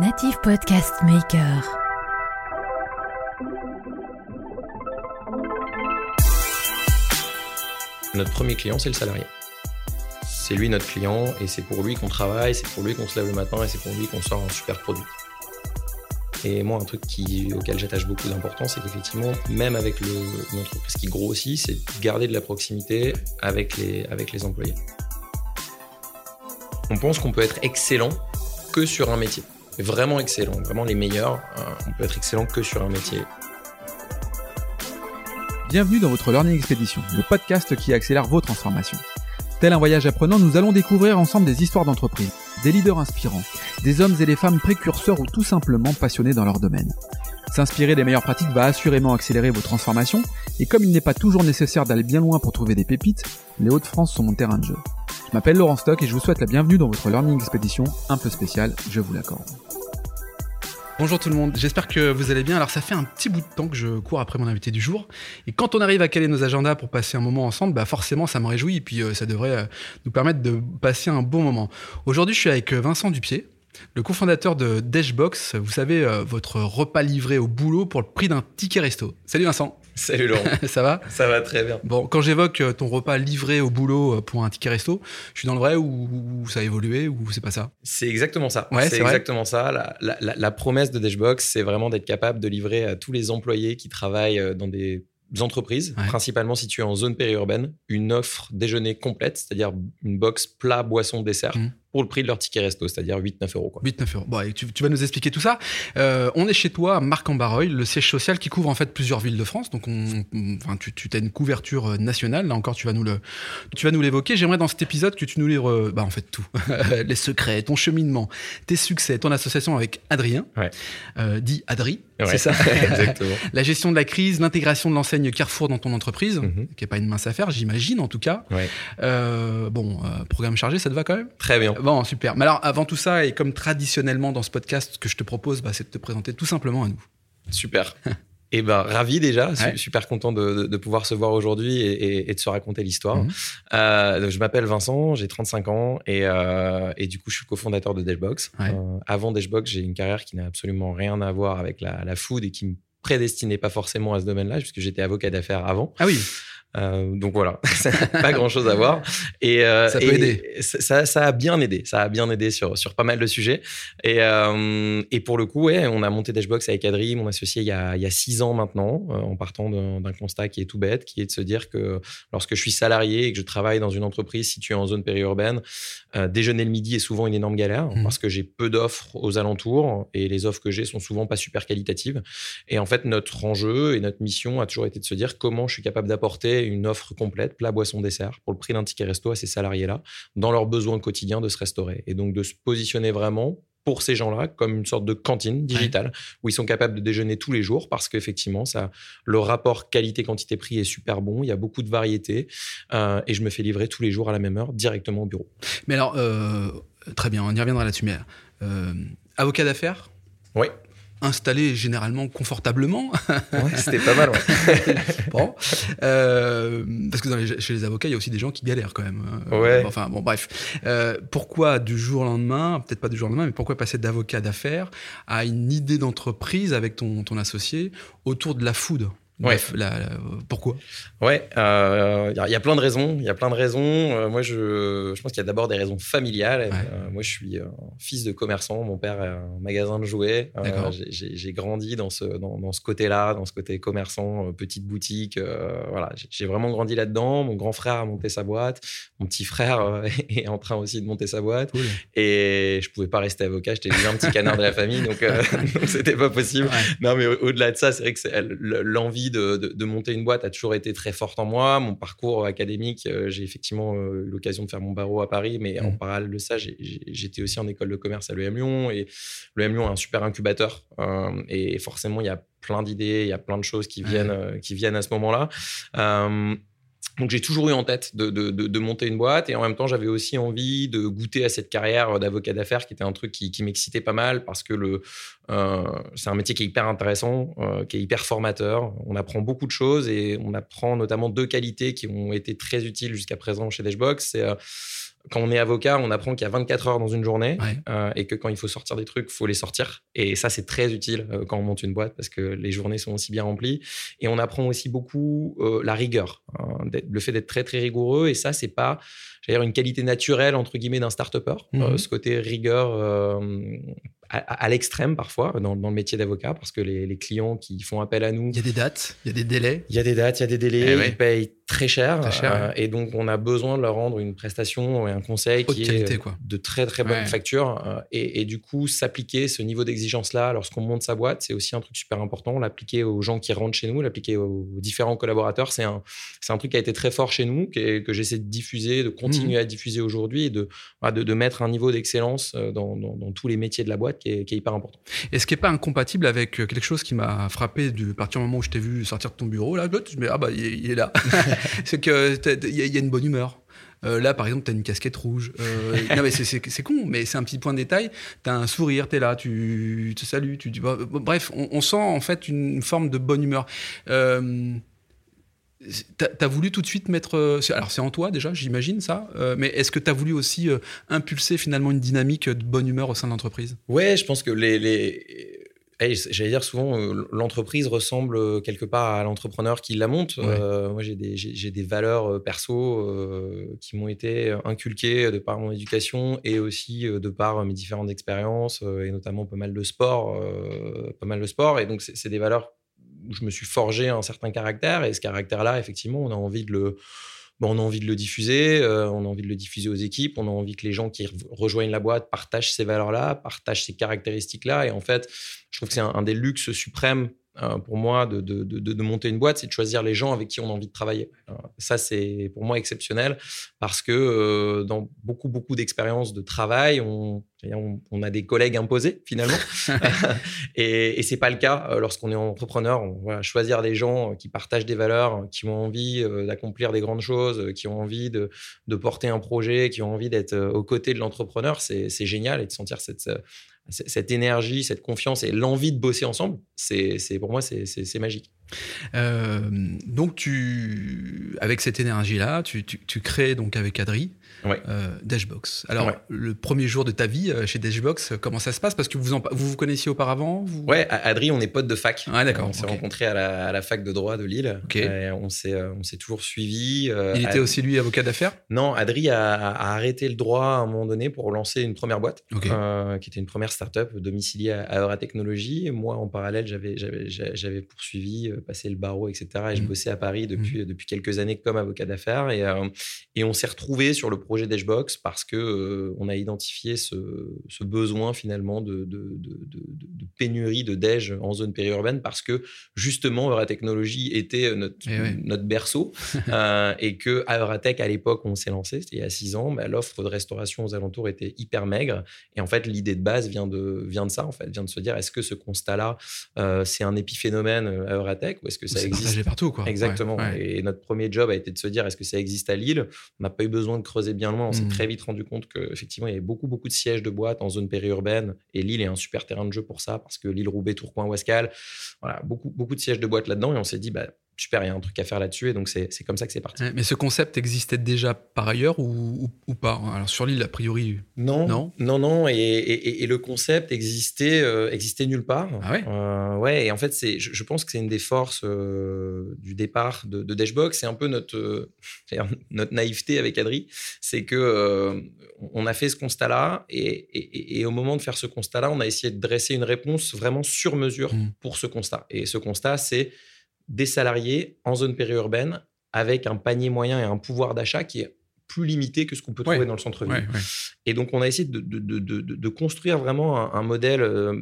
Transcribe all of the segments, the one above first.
Native Podcast Maker. Notre premier client, c'est le salarié. C'est lui notre client et c'est pour lui qu'on travaille, c'est pour lui qu'on se lève le matin et c'est pour lui qu'on sort un super produit. Et moi, un truc auquel j'attache beaucoup d'importance, c'est qu'effectivement, même avec le, une entreprise qui grossit, c'est de garder de la proximité avec les employés. On pense qu'on peut être excellent que sur un métier. Vraiment excellent, vraiment les meilleurs. euh, on peut être excellent que sur un métier. Bienvenue dans votre Learning Expedition, le podcast qui accélère vos transformations. Tel un voyage apprenant, nous allons découvrir ensemble des histoires d'entreprise, des leaders inspirants, des hommes et des femmes précurseurs ou tout simplement passionnés dans leur domaine. S'inspirer des meilleures pratiques va assurément accélérer vos transformations, et comme il n'est pas toujours nécessaire d'aller bien loin pour trouver des pépites, les Hauts-de-France sont mon terrain de jeu. Je m'appelle Laurent Stock et je vous souhaite la bienvenue dans votre Learning Expedition un peu spéciale, je vous l'accorde. Bonjour tout le monde, j'espère que vous allez bien. Alors ça fait un petit bout de temps que je cours après mon invité du jour. Et quand on arrive à caler nos agendas pour passer un moment ensemble, bah forcément ça me réjouit et puis euh, ça devrait euh, nous permettre de passer un bon moment. Aujourd'hui je suis avec euh, Vincent Dupier, le cofondateur de Dashbox. Vous savez, votre repas livré au boulot pour le prix d'un ticket resto. Salut Vincent, Salut Laurent, ça va ça va très bien. Bon, quand j'évoque euh, ton repas livré au boulot euh, pour un ticket resto, je suis dans le vrai ou, ou ça a évolué ou c'est pas ça? C'est exactement ça. Ouais, c'est exactement ça. La, la- la- la promesse de Dashbox, c'est vraiment d'être capable de livrer à tous les employés qui travaillent euh, dans des entreprises, Ouais. principalement situées en zone périurbaine, une offre déjeuner complète, c'est-à-dire une box plat, boisson, dessert, Mhm. Pour le prix de leur ticket resto, c'est-à-dire 8-9 euros. Quoi. 8-9 euros. Bon, et tu, tu vas nous expliquer tout ça. Euh, on est chez toi, à Marc-en-Barreuil, le siège social qui couvre en fait plusieurs villes de France. Donc, on, on- enfin, tu, tu as une couverture euh, nationale. Là encore, tu vas nous le, tu vas nous l'évoquer. J'aimerais dans cet épisode que tu nous livres, euh, bah, en fait, tout. Les secrets, ton cheminement, tes succès, ton association avec Adrien, Ouais. euh, dit Adri, Ouais, c'est ça Exactement. La gestion de la crise, l'intégration de l'enseigne Carrefour dans ton entreprise, Mhm. qui est pas une mince affaire, j'imagine en tout cas. Ouais. Euh, bon, programme chargé, ça te va quand même? Très bien. Bon, super. Mais alors, avant tout ça, et comme traditionnellement dans ce podcast, ce que je te propose, bah, c'est de te présenter tout simplement à nous. Super. Et ben ravi déjà, Ouais. super content de, de- de pouvoir se voir aujourd'hui et, et- et de se raconter l'histoire. Mhm. Euh, je m'appelle Vincent, j'ai 35 ans et, euh, et du coup je suis cofondateur de Dashbox. Ouais. Euh, avant Dashbox, j'ai une carrière qui n'a absolument rien à voir avec la, la food et qui me prédestinait pas forcément à ce domaine-là puisque j'étais avocat d'affaires avant. Ah oui, Euh, donc voilà, ça n'a pas grand-chose à voir. Et, euh, Ça peut et aider. Ça, a bien aidé. Ça a bien aidé sur, sur pas mal de sujets. Et, euh, et pour le coup, ouais, on a monté Dashbox avec Adri, mon associé, il y a, il y a six ans maintenant, en partant d'un constat qui est tout bête, qui est de se dire que lorsque je suis salarié et que je travaille dans une entreprise située en zone périurbaine, déjeuner le midi est souvent une énorme galère Mhm. parce que j'ai peu d'offres aux alentours et les offres que j'ai sont souvent pas super qualitatives. Et en fait, notre enjeu et notre mission a toujours été de se dire comment je suis capable d'apporter une offre complète, plat, boisson, dessert, pour le prix d'un ticket resto à ces salariés-là, dans leurs besoins quotidiens de se restaurer. Et donc de se positionner vraiment pour ces gens-là comme une sorte de cantine digitale où ils sont capables de déjeuner tous les jours parce qu'effectivement, ça, le rapport qualité-quantité-prix est super bon. Il y a beaucoup de variétés euh, et je me fais livrer tous les jours à la même heure directement au bureau. mais alors, euh, très bien, on y reviendra là-dessus. Mais euh, avocat d'affaires, Oui, installé généralement confortablement. c'était pas mal. ouais. bon, Euh, parce que dans les- chez les avocats, il y a aussi des gens qui galèrent quand même. Euh, Ouais. Enfin, bon, bref. Euh, pourquoi du jour au lendemain, peut-être pas du jour au lendemain, mais pourquoi passer d'avocat d'affaires à une idée d'entreprise avec ton, ton associé autour de la food? La- la- pourquoi? Ouais, euh, il y, a- il y a plein de raisons. Il y a plein de raisons. Euh, moi, je, je pense qu'il y a d'abord des raisons familiales. Euh, moi, je suis euh, fils de commerçant. Mon père a un magasin de jouets. Euh, j'ai- grandi dans ce, dans, dans ce côté-là, dans ce côté commerçant, euh, petite boutique. euh, voilà, j'ai- vraiment grandi là-dedans. Mon grand frère a monté sa boîte. Mon petit frère euh, est en train aussi de monter sa boîte. Cool. Et je pouvais pas rester avocat. J'étais le petit canard de la famille, donc euh, c'était pas possible. Ouais. Non, mais au- au-delà de ça, c'est vrai que c'est- de, de- de monter une boîte a toujours été très forte en moi. Mon parcours académique, euh, j'ai effectivement euh, eu l'occasion de faire mon barreau à Paris, mais en Mm. parallèle de ça, j'étais aussi en école de commerce à l'EM Lyon. Et l'EM Lyon est un super incubateur. euh, et forcément, il y a plein d'idées, il y a plein de choses qui viennent, qui viennent à ce moment-là. Euh, donc j'ai toujours eu en tête de, de- de- monter une boîte et en même temps j'avais aussi envie de goûter à cette carrière d'avocat d'affaires qui était un truc qui, m'excitait pas mal parce que le euh, c'est un métier qui est hyper intéressant, euh, qui est hyper formateur. On apprend beaucoup de choses et on apprend notamment deux qualités qui ont été très utiles jusqu'à présent chez Dashbox. C'est euh, quand on est avocat, on apprend qu'il y a 24 heures dans une journée Ouais. euh, et que quand il faut sortir des trucs, faut les sortir. Et ça, c'est très utile euh, quand on monte une boîte parce que les journées sont aussi bien remplies. Et on apprend aussi beaucoup euh, la rigueur, hein, le fait d'être très très rigoureux. Et ça, c'est pas, j'allais dire, une qualité naturelle entre guillemets d'un start-upper. Mhm. Ce côté rigueur à, à l'extrême parfois dans, dans le métier d'avocat parce que les, les clients qui font appel à nous, Il y a des dates, il y a des délais. il y a des dates, il y a des délais, Eh ouais. ils payent très cher. Très cher, euh, ouais. Et donc, on a besoin de leur rendre une prestation et un conseil Haute qui qualité, est quoi. de très, très bonne Ouais. facture. euh, et, et du coup, s'appliquer ce niveau d'exigence-là lorsqu'on monte sa boîte, c'est aussi un truc super important. L'appliquer aux gens qui rentrent chez nous, l'appliquer aux différents collaborateurs, c'est un, c'est un truc qui a été très fort chez nous, qui est- que j'essaie de diffuser, de continuer à diffuser aujourd'hui et de, de mettre un niveau d'excellence euh, dans, dans- dans tous les métiers de la boîte qui est, qui est hyper important. Et ce qui n'est pas incompatible avec euh, quelque chose qui m'a frappé du partir du moment où je t'ai vu sortir de ton bureau, là, je me dis, ah bah, il est, là. c'est qu'il y, a- il y a une bonne humeur. Euh, là, par exemple, tu as une casquette rouge. Euh, non, mais c'est- con, mais c'est un petit point de détail. Tu as un sourire, tu es là, tu te salues, tu bref, on, on sent en fait une forme de bonne humeur. Euh, T'as as voulu tout de suite mettre. euh, Alors, c'est en toi déjà, j'imagine ça. euh, mais est-ce que tu as voulu aussi euh, impulser finalement une dynamique de bonne humeur au sein de l'entreprise? Ouais, je pense que les. les... Hey, J'allais dire souvent, l'entreprise ressemble quelque part à l'entrepreneur qui la monte. Ouais. Euh, moi, j'ai des, des valeurs perso euh, qui m'ont été inculquées de par mon éducation et aussi de par mes différentes expériences et notamment pas mal de sport. euh, pas mal de sport. Et donc, c'est des valeurs je me suis forgé un certain caractère. Et ce caractère-là, effectivement, on a envie de le. on a envie de le diffuser, euh, on a envie de le diffuser aux équipes, on a envie que les gens qui re- rejoignent la boîte partagent ces valeurs-là, partagent ces caractéristiques-là. Et en fait, je trouve que c'est un, un des luxes suprêmes euh, pour moi de, de, de, de monter une boîte, c'est de choisir les gens avec qui on a envie de travailler. Euh, ça, c'est pour moi exceptionnel parce que euh, dans beaucoup, beaucoup d'expériences de travail, on, on, on a des collègues imposés finalement. et et c'est pas le cas lorsqu'on est entrepreneur. On va choisir des gens qui partagent des valeurs, qui ont envie d'accomplir des grandes choses, qui ont envie de, de porter un projet, qui ont envie d'être aux côtés de l'entrepreneur. C'est génial et de sentir cette, cette énergie, cette confiance et l'envie de bosser ensemble. C'est pour moi, c'est- magique. Euh, donc, tu, avec cette énergie-là, tu, tu, tu crées donc avec Adri Ouais. euh, Dashbox. Alors, Ouais. le premier jour de ta vie euh, chez Dashbox, euh, comment ça se passe? Parce que vous en- vous, vous connaissiez auparavant vous... Ouais, Adri, on est potes de fac. Ouais, d'accord, On s'est rencontrés à la, à la fac de droit de Lille. Et on s'est toujours suivis. Il était aussi, lui, avocat d'affaires? Non, Adri a, a arrêté le droit à un moment donné pour lancer une première boîte, euh, qui était une première start-up domiciliée à, Eura Technologies. Et moi, en parallèle, j'avais, j'avais, j'a- j'avais poursuivi, passé le barreau, etc. Et je Mhm. bossais à Paris depuis, depuis quelques années comme avocat d'affaires. Et, euh, et on s'est retrouvés sur le projet Dashbox parce que euh, on a identifié ce, ce besoin finalement de, de, de, de- de- de pénurie de déj en zone périurbaine parce que justement Eura Technologies était notre, Eh ouais. notre berceau euh, et que à Euratech, à l'époque on s'est lancé, c'était il y a six ans, bah, l'offre de restauration aux alentours était hyper maigre. Et en fait, l'idée de base vient de, vient de ça, en fait, vient de se dire est-ce que ce constat-là, euh, c'est un épiphénomène à Euratech ou est-ce que ça existe partout, quoi. Exactement. Ouais, ouais. Et notre premier job a été de se dire est-ce que ça existe à Lille? On n'a pas eu besoin de creuser bien loin. On s'est Mhm. très vite rendu compte qu'effectivement, il y avait beaucoup, beaucoup de sièges de boîtes en zone périurbaine. Et Lille est un super terrain de jeu pour ça parce que Lille, Roubaix, Tourcoing, Ouascal, voilà, beaucoup, beaucoup de sièges de boîtes là-dedans. Et on s'est dit bah, super, il y a un truc à faire là-dessus. Et donc, c'est comme ça que c'est parti. Mais ce concept existait déjà par ailleurs ou, ou, ou pas? Alors, sur l'île, a priori. Non, Non? Non, non. Et, et- et le concept existait, euh, existait nulle part. Ah ouais? Euh, ouais. Et en fait, je, je pense que c'est une des forces euh, du départ de, de Dashbox. C'est un peu notre, notre naïveté avec Adri. C'est que on a fait ce constat-là, et, au moment de faire ce constat-là, on a essayé de dresser une réponse vraiment sur mesure Mm. pour ce constat. Et ce constat, c'est des salariés en zone périurbaine avec un panier moyen et un pouvoir d'achat qui est plus limité que ce qu'on peut Ouais. trouver dans le centre-ville. Ouais, ouais. Et donc, on a essayé de, de, de, de, construire vraiment un, un modèle euh,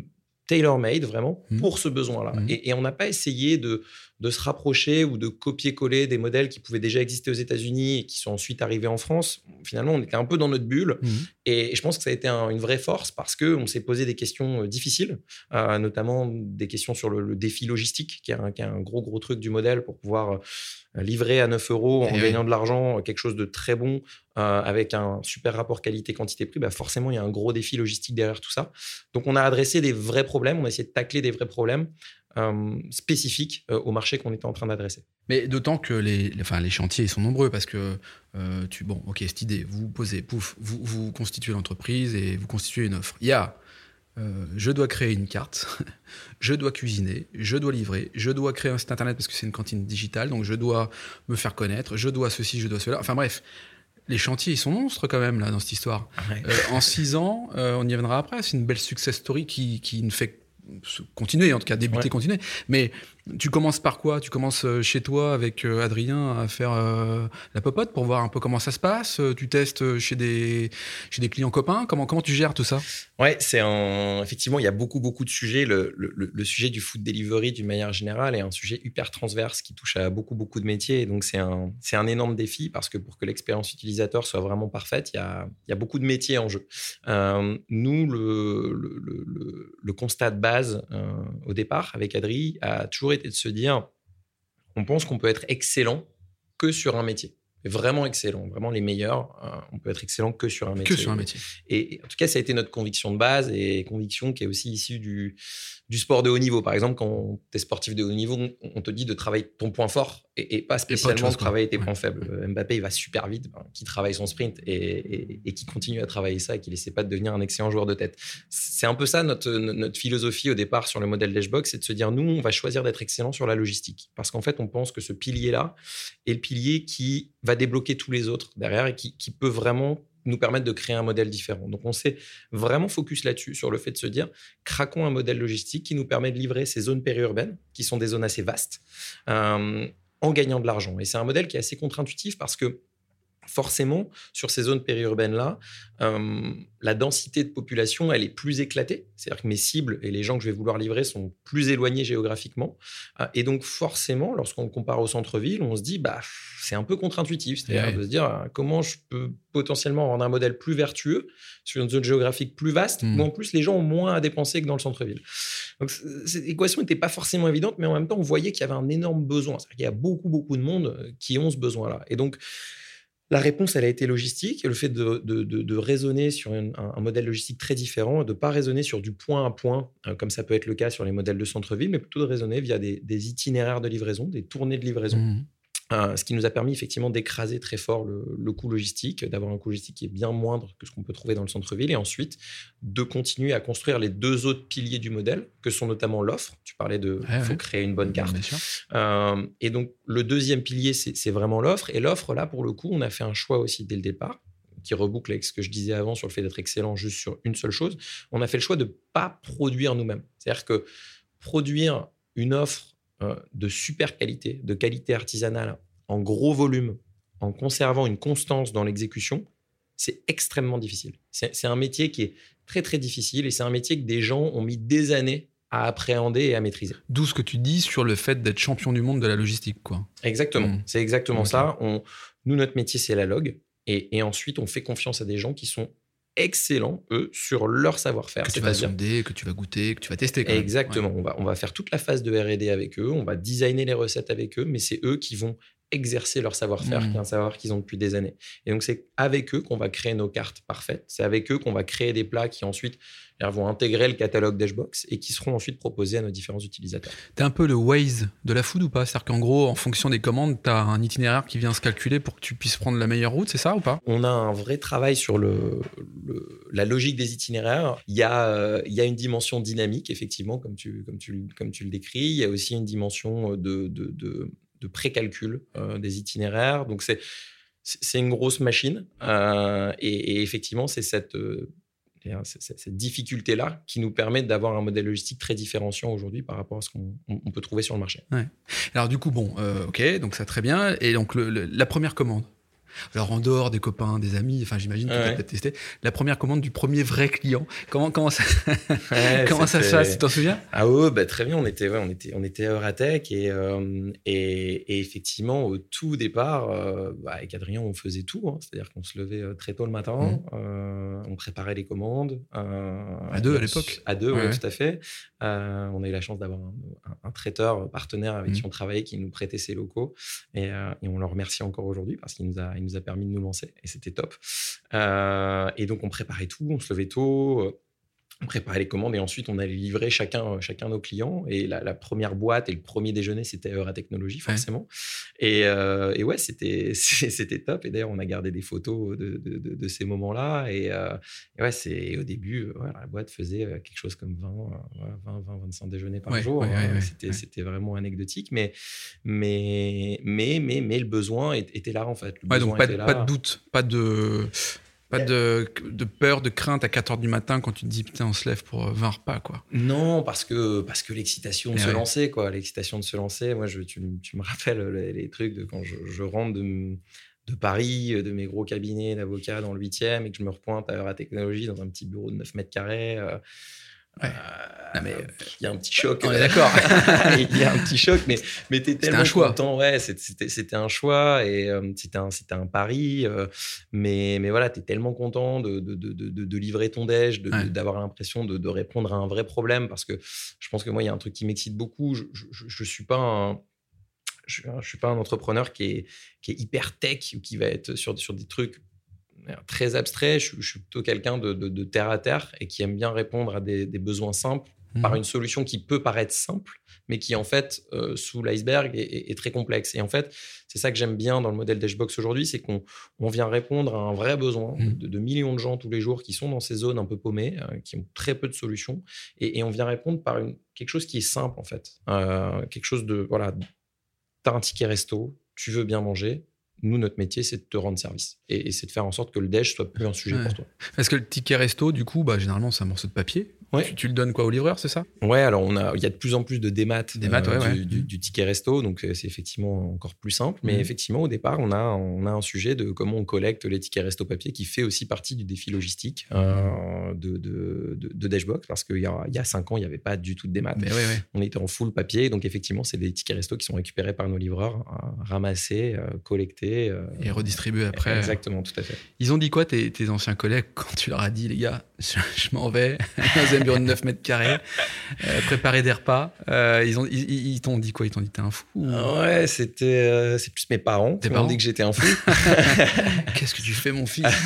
tailor-made, vraiment, Mhm. pour ce besoin-là. Et, et on n'a pas essayé de, de se rapprocher ou de copier-coller des modèles qui pouvaient déjà exister aux États-Unis et qui sont ensuite arrivés en France. Finalement, on était un peu dans notre bulle. Mhm. Et, je pense que ça a été un- une vraie force parce qu'on s'est posé des questions euh, difficiles, euh, notamment des questions sur le, le défi logistique, qui est, un, qui est un gros, gros truc du modèle pour pouvoir euh, livrer à 9 euros en Eh oui. gagnant de l'argent quelque chose de très bon euh, avec un super rapport qualité-quantité-prix. Bah forcément, il y a un gros défi logistique derrière tout ça. Donc, on a adressé des vrais problèmes, on a essayé de tacler des vrais problèmes spécifique au marché qu'on était en train d'adresser. Mais d'autant que les, enfin, les chantiers sont nombreux parce que tu, bon, ok, cette idée, vous posez, pouf, vous, vous constituez l'entreprise et vous constituez une offre. Il y a euh, je dois créer une carte, je dois cuisiner, je dois livrer, je dois créer un site internet parce que c'est une cantine digitale, donc je dois me faire connaître, je dois ceci, je dois cela. Enfin bref, les chantiers, ils sont monstres quand même là dans cette histoire. Euh, en six ans, euh, on y reviendra après, c'est une belle success story qui, qui ne fait continuer, en tout cas débuter, continuer. Mais tu commences par quoi? Tu commences euh, chez toi avec euh, Adrien à faire euh, la popote pour voir un peu comment ça se passe? Tu testes chez des, chez des clients copains? Comment, comment tu gères tout ça? Ouais, c'est effectivement, il y a beaucoup, beaucoup de sujets. Le, sujet du food delivery, d'une manière générale, est un sujet hyper transverse qui touche à beaucoup, beaucoup de métiers. Donc, c'est un, un énorme défi parce que pour que l'expérience utilisateur soit vraiment parfaite, il y a, il y a beaucoup de métiers en jeu. nous, le, le, constat de base au départ avec Adri a toujours été de se dire, on pense qu'on peut être excellent que sur un métier vraiment excellent, vraiment les meilleurs. Euh, on peut être excellent que sur un métier. Que sur un métier. Et, en tout cas, ça a été notre conviction de base et conviction qui est aussi issue du, du sport de haut niveau. Par exemple, quand tu es sportif de haut niveau, on te dit de travailler ton point fort et, pas spécialement de, travailler tes points faibles. Euh, Mbappé, il va super vite, ben, qui travaille son sprint et, et, qui continue à travailler ça et qui n'essaie pas de devenir un excellent joueur de tête. C'est un peu ça notre, notre philosophie au départ sur le modèle Dashbox, c'est de se dire, nous, on va choisir d'être excellent sur la logistique. Parce qu'en fait, on pense que ce pilier-là est le pilier qui va débloquer tous les autres derrière et qui, peut vraiment nous permettre de créer un modèle différent. Donc, on s'est vraiment focus là-dessus, sur le fait de se dire, craquons un modèle logistique qui nous permet de livrer ces zones périurbaines, qui sont des zones assez vastes, euh, en gagnant de l'argent. Et c'est un modèle qui est assez contre-intuitif parce que forcément, sur ces zones périurbaines-là, euh, la densité de population, elle est plus éclatée. C'est-à-dire que mes cibles et les gens que je vais vouloir livrer sont plus éloignés géographiquement. Euh, et donc, forcément, lorsqu'on compare au centre-ville, on se dit, bah, c'est un peu contre-intuitif. C'est-à-dire de se dire, euh, comment je peux potentiellement rendre un modèle plus vertueux sur une zone géographique plus vaste, mmh. où en plus les gens ont moins à dépenser que dans le centre-ville. Donc, cette équation n'était pas forcément évidente, mais en même temps, on voyait qu'il y avait un énorme besoin. C'est-à-dire qu'il y a beaucoup, beaucoup de monde qui ont ce besoin-là. Et donc, la réponse, elle a été logistique. Le fait de, raisonner sur un, modèle logistique très différent, de ne pas raisonner sur du point à point, euh, comme ça peut être le cas sur les modèles de centre-ville, mais plutôt de raisonner via des, itinéraires de livraison, des tournées de livraison. Mmh. Euh, ce qui nous a permis effectivement d'écraser très fort le, coût logistique, d'avoir un coût logistique qui est bien moindre que ce qu'on peut trouver dans le centre-ville, et ensuite de continuer à construire les deux autres piliers du modèle, que sont notamment l'offre. Tu parlais de il faut créer une bonne carte. Euh, et donc le deuxième pilier, c'est vraiment l'offre. Et l'offre, là, pour le coup, on a fait un choix aussi dès le départ qui reboucle avec ce que je disais avant sur le fait d'être excellent juste sur une seule chose. On a fait le choix de ne pas produire nous-mêmes. C'est-à-dire que produire une offre de super qualité, de qualité artisanale, en gros volume, en conservant une constance dans l'exécution, c'est extrêmement difficile. C'est un métier qui est très très difficile et c'est un métier que des gens ont mis des années à appréhender et à maîtriser. D'où ce que tu dis sur le fait d'être champion du monde de la logistique, quoi. Exactement, mmh. c'est exactement ça. On, nous, notre métier, c'est la log. Et, et, ensuite, on fait confiance à des gens qui sont excellents, eux, sur leur savoir-faire. Que tu vas sonder, que tu vas goûter, que tu vas tester. Exactement. On, va, on va faire toute la phase de RD avec eux, on va designer les recettes avec eux, mais c'est eux qui vont exercer leur savoir-faire, qui est un mmh. savoir qu'ils ont depuis des années. Et donc, c'est avec eux qu'on va créer nos cartes parfaites. C'est avec eux qu'on va créer des plats qui ensuite vont intégrer le catalogue Dashbox et qui seront ensuite proposés à nos différents utilisateurs. Tu es un peu le Waze de la food ou pas? C'est-à-dire qu'en gros, en fonction des commandes, tu as un itinéraire qui vient se calculer pour que tu puisses prendre la meilleure route, c'est ça ou pas? On a un vrai travail sur le, la logique des itinéraires. Il y, a, euh, il y a une dimension dynamique, effectivement, comme tu, comme, tu, comme tu le décris. Il y a aussi une dimension de, de, de de précalcul euh, des itinéraires. Donc, c'est c'est une grosse machine. Euh, et, effectivement, c'est cette, euh, cette, difficulté-là qui nous permet d'avoir un modèle logistique très différenciant aujourd'hui par rapport à ce qu'on peut trouver sur le marché. Alors du coup, bon, ok, donc ça très bien. Et donc la première commande, alors en dehors des copains, des amis, enfin j'imagine que tu as peut-être testé, la première commande du premier vrai client, comment, comment ça, comment ça se passe, tu t'en souviens? Ah ouais, bah, très bien, on était, ouais, on était, on était à Euratech et, euh, et, et, effectivement au tout départ, euh, bah, avec Adrien on faisait tout, hein. c'est-à-dire qu'on se levait euh, très tôt le matin, mmh. on préparait les commandes. à deux à l'époque À deux, oui, tout à fait. on a eu la chance d'avoir un, traiteur partenaire avec mmh. qui on travaillait, qui nous prêtait ses locaux et, et on le remercie encore aujourd'hui parce qu'il nous a il nous a permis de nous lancer et c'était top. Euh, et donc on préparait tout, on se levait tôt. On préparait les commandes et ensuite on allait livrer chacun, chacun nos clients. Et la, première boîte et le premier déjeuner, c'était Eura Technologie, forcément. Et, euh, et, ouais, c'était, c'était top. Et d'ailleurs, on a gardé des photos de, de, ces moments-là. Et, euh, ouais, c'est au début, la boîte faisait quelque chose comme 20, 20, 20 25 déjeuners par jour. Hein. c'était, c'était vraiment anecdotique. Mais, mais, mais, mais, mais le besoin était là, en fait. Le donc pas, pas de doute, pas de pas de, de, peur, de crainte à 4 h du matin quand tu te dis putain, on se lève pour 20 repas, quoi. Non, parce que, parce que l'excitation de eh se lancer, quoi. L'excitation de se lancer. Moi, je, tu, tu me rappelles les, trucs de quand je, je rentre de, de, Paris, de mes gros cabinets d'avocats dans le 8e et que je me repointe à la technologie dans un petit bureau de 9 mètres carrés. Euh, Ouais. Euh, mais il y a un petit choc. On est d'accord. il y a un petit choc, mais, mais tu es tellement un choix. content. Ouais, c'était un choix et euh, c'était un, un pari. Euh, mais, mais voilà, tu es tellement content de, de, de, de livrer ton déj, d'avoir l'impression de, répondre à un vrai problème. Parce que je pense que moi, il y a un truc qui m'excite beaucoup. Je ne suis pas un. Je, je suis pas un entrepreneur qui est, qui est hyper tech ou qui va être sur, sur des trucs très abstrait. Je, suis plutôt quelqu'un de, terre à terre et qui aime bien répondre à des, besoins simples par mhm. une solution qui peut paraître simple, mais qui en fait, euh, sous l'iceberg, est, très complexe. Et en fait, c'est ça que j'aime bien dans le modèle Dashbox aujourd'hui, c'est qu'on vient répondre à un vrai besoin mhm. de, millions de gens tous les jours qui sont dans ces zones un peu paumées, euh, qui ont très peu de solutions, et, on vient répondre par une, quelque chose qui est simple en fait, euh, quelque chose de voilà, t'as un ticket resto, tu veux bien manger, nous, notre métier, c'est de te rendre service. Et, c'est de faire en sorte que le déj soit plus un sujet pour toi. Parce que le ticket resto, du coup, bah, généralement, c'est un morceau de papier. Tu, le donnes quoi au livreur, c'est ça? Ouais, alors on a, il y a de plus en plus de démat, euh, du, ticket resto, donc euh, c'est effectivement encore plus simple. Mais mhm. effectivement, au départ, on a, on a un sujet de comment on collecte les tickets resto papier qui fait aussi partie du défi logistique euh, de, de, de, Dashbox, parce qu'il y a, il y a cinq ans, il n'y avait pas du tout de démat. On était en full papier, donc effectivement, c'est des tickets resto qui sont récupérés par nos livreurs, ramassés, collectés. Et redistribués après. Exactement, tout à fait. Ils ont dit quoi, tes, tes anciens collègues, quand tu leur as dit, les gars, je, m'en vais, bureau de 9 mètres carrés, euh, préparer des repas. Euh, ils, ont, ils, t'ont dit quoi? Ils t'ont dit t'es un fou Ouais, c'était, euh, c'est plus mes parents qui m'ont dit que j'étais un fou. Qu'est-ce que tu fais, mon fils?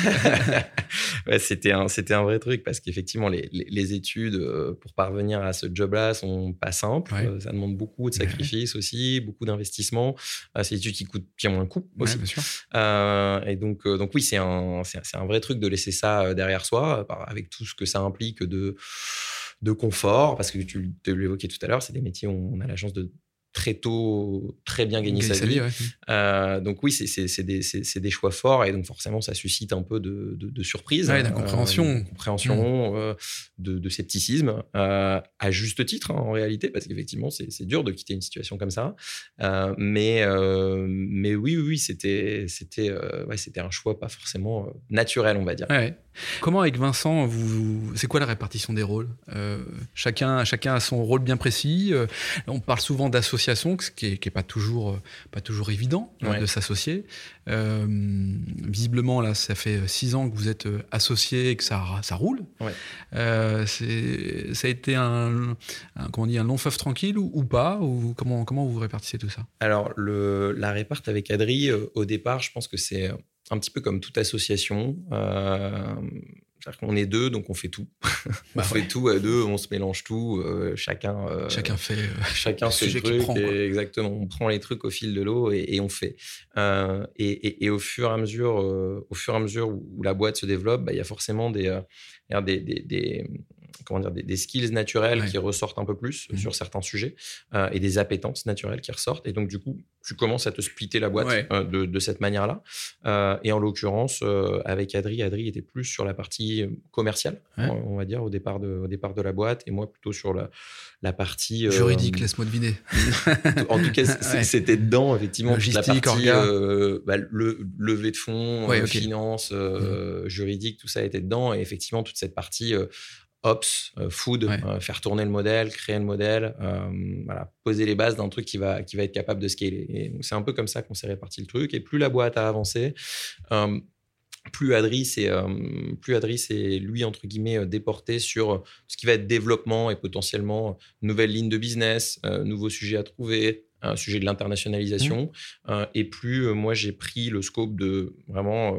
Ouais, c'était, un, c'était un vrai truc parce qu'effectivement, les, les, études pour parvenir à ce job-là sont pas simples. Ça demande beaucoup de sacrifices aussi, beaucoup d'investissements. c'est des études qui coûtent bien moins coût aussi. bien sûr. et donc, donc oui, c'est un, c'est, un vrai truc de laisser ça derrière soi avec tout ce que ça implique de, de confort, parce que tu, l'évoquais tout à l'heure, c'est des métiers où on a la chance de très tôt très bien gagné sa, vie. Euh, donc oui, c'est des, des, choix forts et donc forcément ça suscite un peu de, de, surprise, d'incompréhension, euh, compréhension, mmh. euh, de, scepticisme, à juste titre hein, en réalité, parce qu'effectivement c'est dur de quitter une situation comme ça. mais, mais oui, oui, c'était c'était ouais, c'était un choix pas forcément naturel, on va dire. Comment avec Vincent, vous, c'est quoi la répartition des rôles chacun, chacun a son rôle bien précis. on parle souvent d'association ce qui n'est pas, toujours, euh, pas toujours évident euh, de s'associer. Euh, visiblement, là, ça fait six ans que vous êtes associé et que ça, ça roule. ça a été un, comment dit, un long fleuve tranquille ou, pas ou comment, comment vous répartissez tout ça? Alors, le, la réparte avec Adri, au départ, je pense que c'est un petit peu comme toute association. On est deux, donc on fait tout. on bah fait tout à deux, on se mélange tout. Euh, chacun, euh, chacun fait, euh, chacun fait le truc. exactement, on prend les trucs au fil de l'eau et, on fait. Et, au fur et à mesure, au fur et à mesure où, la boîte se développe, bah, il y a forcément des, des, des comment dire, des, skills naturels qui ressortent un peu plus mmh. sur certains sujets euh, et des appétences naturelles qui ressortent. Et donc, du coup, tu commences à te splitter la boîte euh, de, cette manière-là. Euh, et en l'occurrence, avec Adri, Adri était plus sur la partie commerciale, on, va dire, au départ, de, au départ de la boîte, et moi plutôt sur la, la partie. Juridique, laisse-moi deviner. en tout cas, c'était dedans, effectivement. Logistique, la partie, bah, le lever de fonds, finance, mmh. juridique, tout ça était dedans. Et effectivement, toute cette partie ops, euh, food, euh, faire tourner le modèle, créer le modèle, euh, voilà, poser les bases d'un truc qui va, qui va être capable de scaler. Et c'est un peu comme ça qu'on s'est réparti le truc. Et plus la boîte a avancé, plus Adri c'est plus Adri c'est lui entre guillemets déporté sur ce qui va être développement et potentiellement nouvelle ligne de business, nouveaux sujets à trouver, un sujet de l'internationalisation. Mmh. et plus moi j'ai pris le scope de vraiment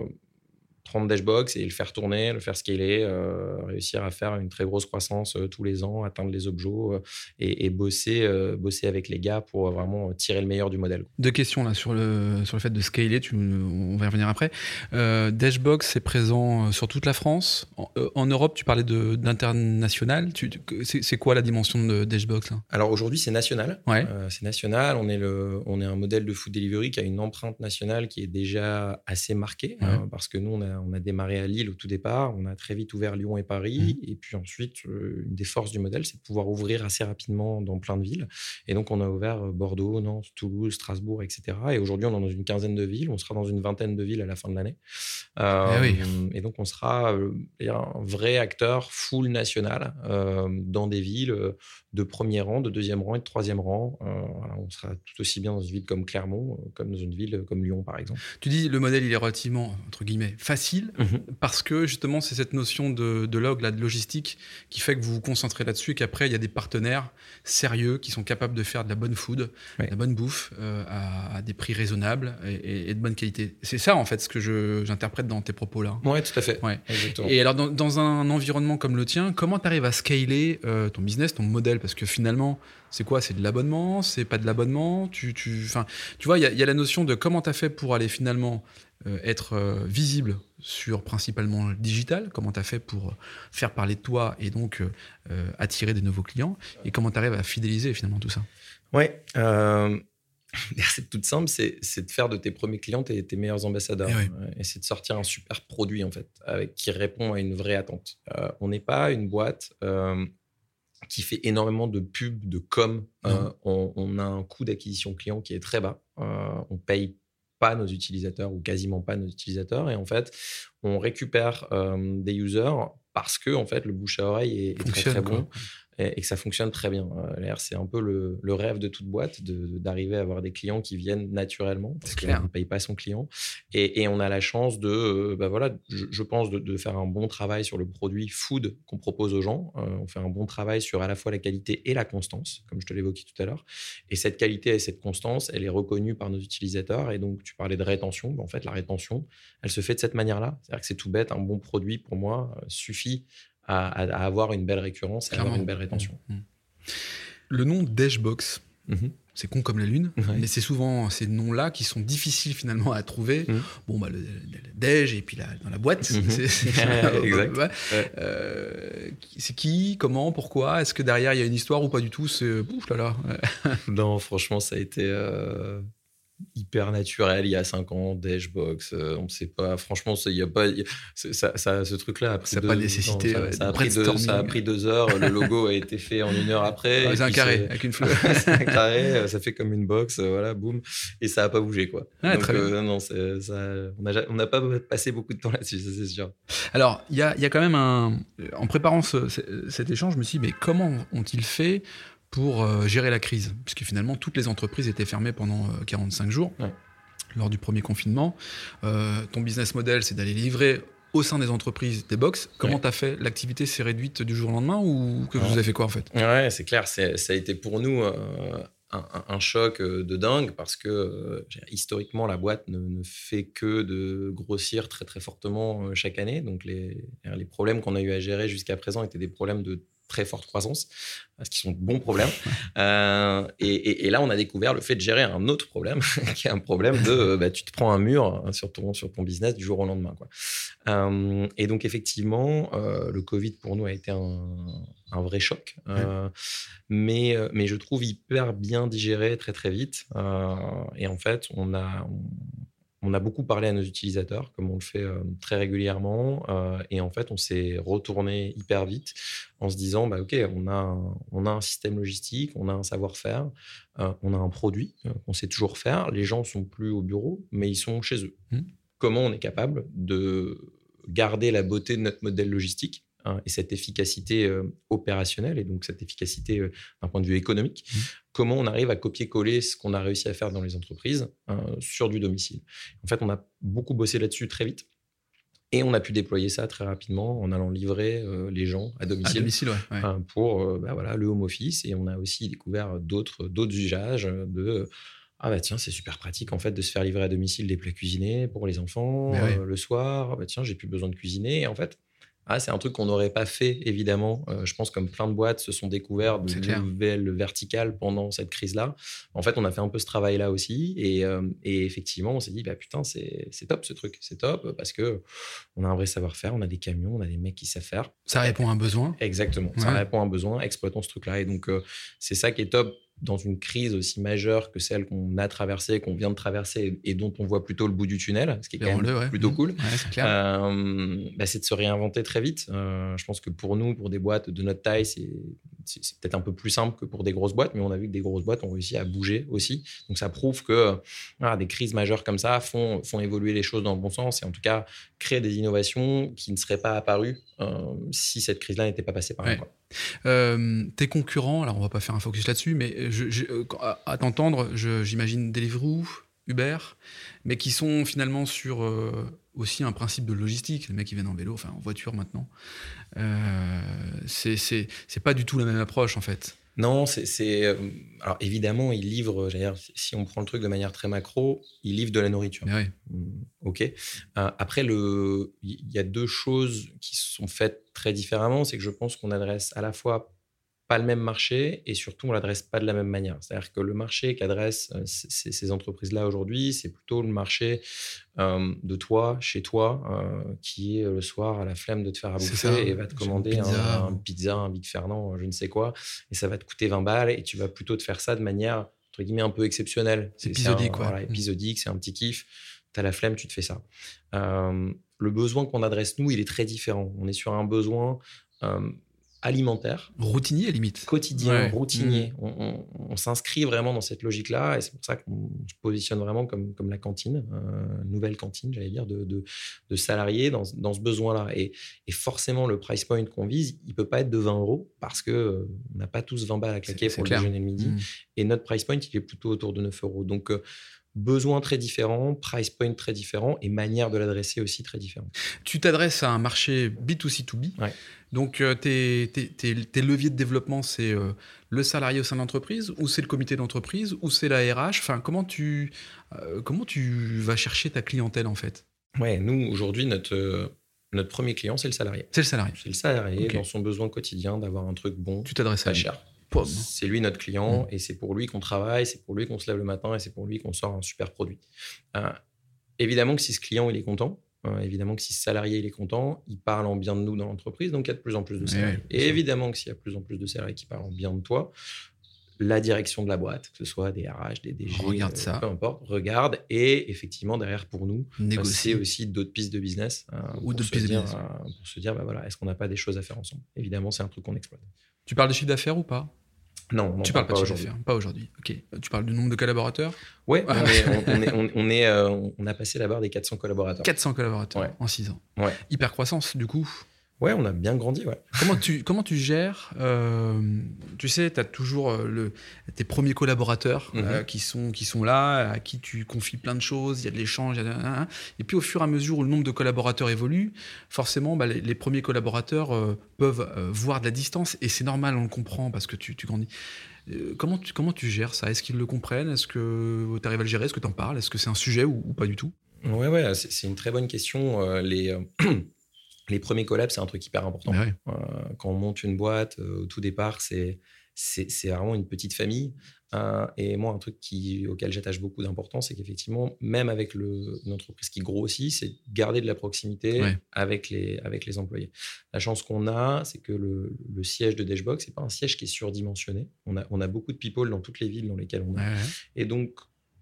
prendre Dashbox et le faire tourner, le faire scaler, euh, réussir à faire une très grosse croissance euh, tous les ans, atteindre les objets euh, et, bosser, bosser avec les gars pour vraiment tirer le meilleur du modèle. Deux questions là sur le, sur le fait de scaler, tu, on va y revenir après. Dashbox est présent sur toute la France? En, Europe, tu parlais d'international. C'est quoi la dimension de Dashbox Alors aujourd'hui, c'est national. Ouais. c'est national. On est, le, on est un modèle de food delivery qui a une empreinte nationale qui est déjà assez marquée hein, parce que nous, on a on a démarré à Lille au tout départ, on a très vite ouvert Lyon et Paris, mmh. et puis ensuite, euh, une des forces du modèle, c'est de pouvoir ouvrir assez rapidement dans plein de villes. Et donc, on a ouvert euh, Bordeaux, Nantes, Toulouse, Strasbourg, etc. Et aujourd'hui, on est dans une quinzaine de villes, on sera dans une vingtaine de villes à la fin de l'année. Eh euh, et donc, on sera un vrai acteur full national dans des villes de premier rang, de deuxième rang et de troisième rang. on sera tout aussi bien dans une ville comme Clermont, comme dans une ville comme Lyon, par exemple. Tu dis le modèle, il est relativement, entre guillemets, facile Mhm. parce que justement, c'est cette notion de, log, là, de logistique, qui fait que vous vous concentrez là-dessus et qu'après, il y a des partenaires sérieux qui sont capables de faire de la bonne food, de la bonne bouffe euh, à, des prix raisonnables et, de bonne qualité. C'est ça, en fait, ce que j'interprète dans tes propos là. Oui, tout à fait. Ouais. Et alors, dans, un environnement comme le tien, comment tu arrives à scaler euh, ton business, ton modèle? Parce que finalement, c'est quoi? C'est de l'abonnement? C'est pas de l'abonnement? Tu, tu, tu vois, il y, y, a la notion de comment tu as fait pour aller finalement être euh, visible sur principalement le digital, comment tu as fait pour faire parler de toi et donc euh, attirer des nouveaux clients, et comment tu arrives à fidéliser finalement tout ça? Ouais, c'est tout simple, c'est de faire de tes premiers clients tes, tes meilleurs ambassadeurs. Et, c'est de sortir un super produit en fait, avec, qui répond à une vraie attente. on n'est pas une boîte qui fait énormément de pubs, de com. On, on, a un coût d'acquisition client qui est très bas. on paye pas nos utilisateurs ou quasiment pas nos utilisateurs. Et en fait, on récupère euh, des users parce que en fait, le bouche à oreille est, très, très bon et, que ça fonctionne très bien. Euh, c'est un peu le, rêve de toute boîte d'arriver à avoir des clients qui viennent naturellement parce qu'on ne paye pas son client. Et, on a la chance de, euh, bah voilà, je, pense, de, faire un bon travail sur le produit food qu'on propose aux gens. Euh, on fait un bon travail sur à la fois la qualité et la constance, comme je te l'évoquais tout à l'heure. Et cette qualité et cette constance, elle est reconnue par nos utilisateurs. Et donc, tu parlais de rétention. Bah, en fait, la rétention, elle se fait de cette manière-là. C'est-à-dire que c'est tout bête. Un bon produit, pour moi, suffit à, avoir une belle récurrence et avoir une belle rétention. Mmh. Mmh. Le nom Dashbox, mmh. c'est con comme la lune, mais c'est souvent ces noms-là qui sont difficiles finalement à trouver. Bon, bah, le, Dej et puis la, dans la boîte. C'est exact. Euh, c'est qui, comment, pourquoi? Est-ce que derrière il y a une histoire ou pas du tout? C'est ouf là là. non, franchement, ça a été. Euh, hyper naturel il y a 5 ans, Dashbox, euh, on ne sait pas. Franchement, il y a pas, ça, ça, ce truc-là a pris ça deux, pas nécessité. ça, a pris deux, ça, a pris deux, heures. le logo a été fait en une heure après. c'est un carré avec une fleur. c'est un carré, euh, ça fait comme une box, euh, voilà, boum, et ça n'a pas bougé quoi. Donc, non, ça, on n'a pas passé beaucoup de temps là-dessus, ça c'est sûr. Alors, il y a, y a, quand même un, en préparant cet échange, je me suis dit, mais comment ont-ils fait pour euh, gérer la crise, puisque finalement toutes les entreprises étaient fermées pendant 45 euh, jours lors du premier confinement. Euh, ton business model, c'est d'aller livrer au sein des entreprises des box. Comment tu as fait? L'activité s'est réduite du jour au lendemain ou que vous avez fait quoi en fait? Ouais, c'est clair, ça a été pour nous un, choc de dingue parce que historiquement la boîte ne, fait que de grossir très très fortement chaque année. Donc les, les problèmes qu'on a eu à gérer jusqu'à présent étaient des problèmes de très forte croissance, ce qui sont de bons problèmes. Euh, et, là, on a découvert le fait de gérer un autre problème, qui est un problème de euh, bah, tu te prends un mur sur ton, sur ton business du jour au lendemain. Quoi. Euh, et donc, effectivement, le Covid pour nous a été un, vrai choc, mais, mais je trouve hyper bien digéré très très vite. et en fait, on a, on a beaucoup parlé à nos utilisateurs, comme on le fait euh, très régulièrement. Euh, et en fait, on s'est retourné hyper vite en se disant, bah, OK, on a, un, on a un système logistique, on a un savoir-faire, euh, on a un produit qu'on sait toujours faire. Les gens sont plus au bureau, mais ils sont chez eux. Mmh. Comment on est capable de garder la beauté de notre modèle logistique Hein, et cette efficacité euh, opérationnelle et donc cette efficacité euh, d'un point de vue économique, mmh. comment on arrive à copier-coller ce qu'on a réussi à faire dans les entreprises hein, sur du domicile. En fait, on a beaucoup bossé là-dessus très vite. Et on a pu déployer ça très rapidement en allant livrer euh, les gens à domicile, pour bah, voilà, le home office. Et on a aussi découvert d'autres usages de Ah bah tiens, c'est super pratique en fait de se faire livrer à domicile des plats cuisinés pour les enfants euh, le soir. Ah bah tiens, j'ai plus besoin de cuisiner. Et en fait, ah, c'est un truc qu'on n'aurait pas fait évidemment. Euh, je pense comme plein de boîtes se sont découvertes de nouvelles verticales pendant cette crise-là. En fait, on a fait un peu ce travail-là aussi. Et, euh, et effectivement, on s'est dit bah putain, c'est top ce truc, c'est top parce que on a un vrai savoir-faire, on a des camions, on a des mecs qui savent faire. Ça répond à un besoin. Exactement. Ça répond à un besoin. Exploitons ce truc-là. Et donc, euh, c'est ça qui est top dans une crise aussi majeure que celle qu'on a traversée, qu'on vient de traverser et dont on voit plutôt le bout du tunnel, ce qui est quand même ouais. plutôt cool. Ouais, c'est clair. Euh, bah, c'est de se réinventer très vite. Euh, je pense que pour nous, pour des boîtes de notre taille, c'est c'est- peut-être un peu plus simple que pour des grosses boîtes, mais on a vu que des grosses boîtes ont réussi à bouger aussi. Donc ça prouve que des crises majeures comme ça font, font évoluer les choses dans le bon sens et en tout cas créer des innovations qui ne seraient pas apparues euh, si cette crise-là n'était pas passée par là. Ouais. Euh, tes concurrents, alors on va pas faire un focus là-dessus, mais je- je- euh, à, t'entendre, j'imagine Deliveroo, Uber, mais qui sont finalement sur euh, aussi un principe de logistique. Les mecs qui viennent en vélo, enfin en voiture maintenant. Euh, c'est pas du tout la même approche en fait. Non, c'est. euh, Alors évidemment, ils livrent, dire, si on prend le truc de manière très macro, ils livrent de la nourriture. Mais ouais. Mm, Ok. Euh, après, le- il y a deux choses qui sont faites très différemment. C'est que je pense qu'on adresse à la fois pas le même marché et surtout on l'adresse pas de la même manière. C'est-à-dire que le marché qu'adressent euh, ces, entreprises-là aujourd'hui, c'est plutôt le marché euh, de toi, chez toi, euh, qui est le soir à la flemme de te faire à C'est bouffer ça. et va te commander pizza. un, un pizza, un Big Fernand, je ne sais quoi, et ça va te coûter 20 balles et tu vas plutôt te faire ça de manière entre guillemets un peu exceptionnelle. C'est- Épisodique, voilà, Mm. épisodique, c'est un petit kiff. Tu as la flemme, tu te fais ça. Euh, le besoin qu'on adresse, nous, il est très différent. On est sur un besoin euh, alimentaire, Routinier limite. quotidien, Ouais. routinier. On, on- on s'inscrit vraiment dans cette logique-là et c'est pour ça qu'on se positionne vraiment comme, comme la cantine, euh, nouvelle cantine, j'allais dire, de, de, de salariés dans, dans ce besoin-là. Et, et forcément, le price point qu'on vise, il peut pas être de 20 euros parce que euh, on n'a pas tous 20 balles à claquer C'est- pour c'est le clair. déjeuner le midi. Mm. Et notre price point, il est plutôt autour de 9 euros. Donc, euh, besoin très différent, price point très différent et manière de l'adresser aussi très différente. Tu t'adresses à un marché B2C2B. Ouais. Donc, euh, tes, tes- tes- tes leviers de développement, c'est euh, le salarié au sein de l'entreprise, ou c'est le comité d'entreprise, ou c'est la RH. Enfin, comment tu, euh, comment tu vas chercher ta clientèle, en fait? Ouais, nous, aujourd'hui, notre, notre premier client, c'est le salarié. C'est le salarié. C'est le salarié dans son besoin quotidien d'avoir un truc bon, Tu t'adresses à cher. Pomme. C'est lui notre client et c'est pour lui qu'on travaille, c'est pour lui qu'on se lève le matin et c'est pour lui qu'on sort un super produit. Euh, évidemment que si ce client il est content, euh, évidemment que si ce salarié il est content, il parle en bien de nous dans l'entreprise, donc il y a de plus en plus de salariés. et évidemment que s'il y a de plus en plus de salariés qui parlent en bien de toi, la direction de la boîte, que ce soit des RH, des DG, Regarde euh, ça. peu importe, regarde et effectivement derrière pour nous, euh, c'est Négocier. aussi d'autres pistes de business euh, Ou d'autres pistes de business. euh, pour se dire bah voilà, est-ce qu'on n'a pas des choses à faire ensemble? Évidemment, c'est un truc qu'on exploite. Tu parles de chiffre d'affaires ou pas? Non, on Tu parles pas de chiffre aujourd'hui. d'affaires. Pas aujourd'hui. Ok. Tu parles du nombre de collaborateurs Ouais, Ah. on, est, on, on est, on, on est, euh, on a passé la barre des 400 collaborateurs. 400 collaborateurs Ouais. en 6 ans. Ouais. Hyper croissance, du coup. Ouais, on a bien grandi, ouais. Comment tu, comment tu gères euh, Tu sais, tu as toujours euh, le, tes premiers collaborateurs euh, Mhm. qui, sont, qui sont là, à qui tu confies plein de choses, il y a de l'échange, hein, hein. et puis au fur et à mesure où le nombre de collaborateurs évolue, forcément, bah, les, les premiers collaborateurs euh, peuvent euh, voir de la distance, et c'est normal, on le comprend, parce que tu, tu grandis. Euh, comment, tu, comment tu gères ça? Est-ce qu'ils le comprennent? Est-ce que tu arrives à le gérer? Est-ce que tu en parles? Est-ce que c'est un sujet ou, ou pas du tout? Ouais, ouais, c'est une très bonne question. Euh, les, euh, les premiers collabs, c'est un truc hyper important. Ouais. Euh, quand on monte une boîte, euh, au tout départ, c'est c'est vraiment une petite famille. Euh, et moi, un truc qui, auquel j'attache beaucoup d'importance, c'est qu'effectivement, même avec le, une entreprise qui grossit, c'est garder de la proximité Ouais. avec, les, avec les employés. La chance qu'on a, c'est que le, le siège de Dashbox, c'est pas un siège qui est surdimensionné. On a, on a beaucoup de people dans toutes les villes dans lesquelles on est. Ouais. Et donc,